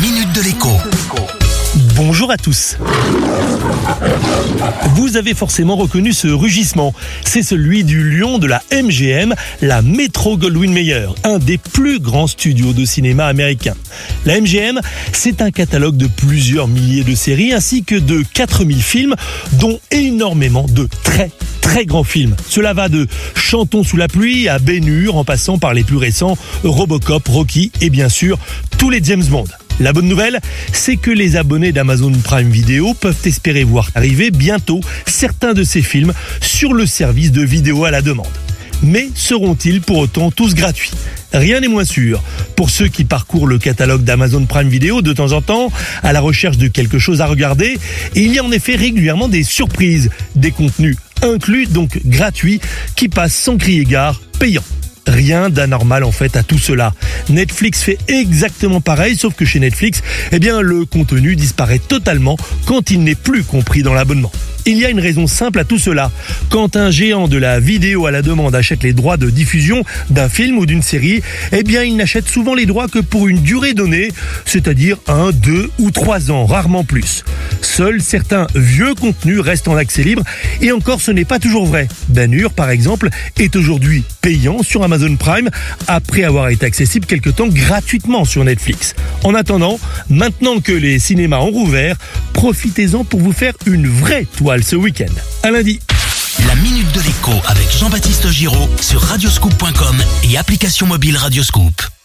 minute de l'écho. Bonjour à tous. Vous avez forcément reconnu ce rugissement. C'est celui du lion de la MGM, la Metro Goldwyn Mayer, un des plus grands studios de cinéma américains. La MGM, c'est un catalogue de plusieurs milliers de séries ainsi que de 4000 films, dont énormément de très très grands films. Cela va de Chantons sous la pluie à Hur en passant par les plus récents Robocop, Rocky et bien sûr tous les James Bond. La bonne nouvelle, c'est que les abonnés d'Amazon Prime Video peuvent espérer voir arriver bientôt certains de ces films sur le service de vidéo à la demande. Mais seront-ils pour autant tous gratuits? Rien n'est moins sûr. Pour ceux qui parcourent le catalogue d'Amazon Prime Video de temps en temps, à la recherche de quelque chose à regarder, il y a en effet régulièrement des surprises, des contenus inclus donc gratuits qui passent sans crier gare, payants. Rien d'anormal en fait à tout cela. Netflix fait exactement pareil, sauf que chez Netflix, eh bien, le contenu disparaît totalement quand il n'est plus compris dans l'abonnement. Il y a une raison simple à tout cela. Quand un géant de la vidéo à la demande achète les droits de diffusion d'un film ou d'une série, eh bien il n'achète souvent les droits que pour une durée donnée, c'est-à-dire un, deux ou trois ans, rarement plus. Seuls certains vieux contenus restent en accès libre et encore ce n'est pas toujours vrai. Hur, par exemple, est aujourd'hui payant sur Amazon Prime après avoir été accessible quelque temps gratuitement sur Netflix. En attendant, maintenant que les cinémas ont rouvert, profitez-en pour vous faire une vraie toile ce week-end. À lundi. La minute de l'écho avec Jean-Baptiste Giraud sur radioscoop.com et application mobile Radioscoop.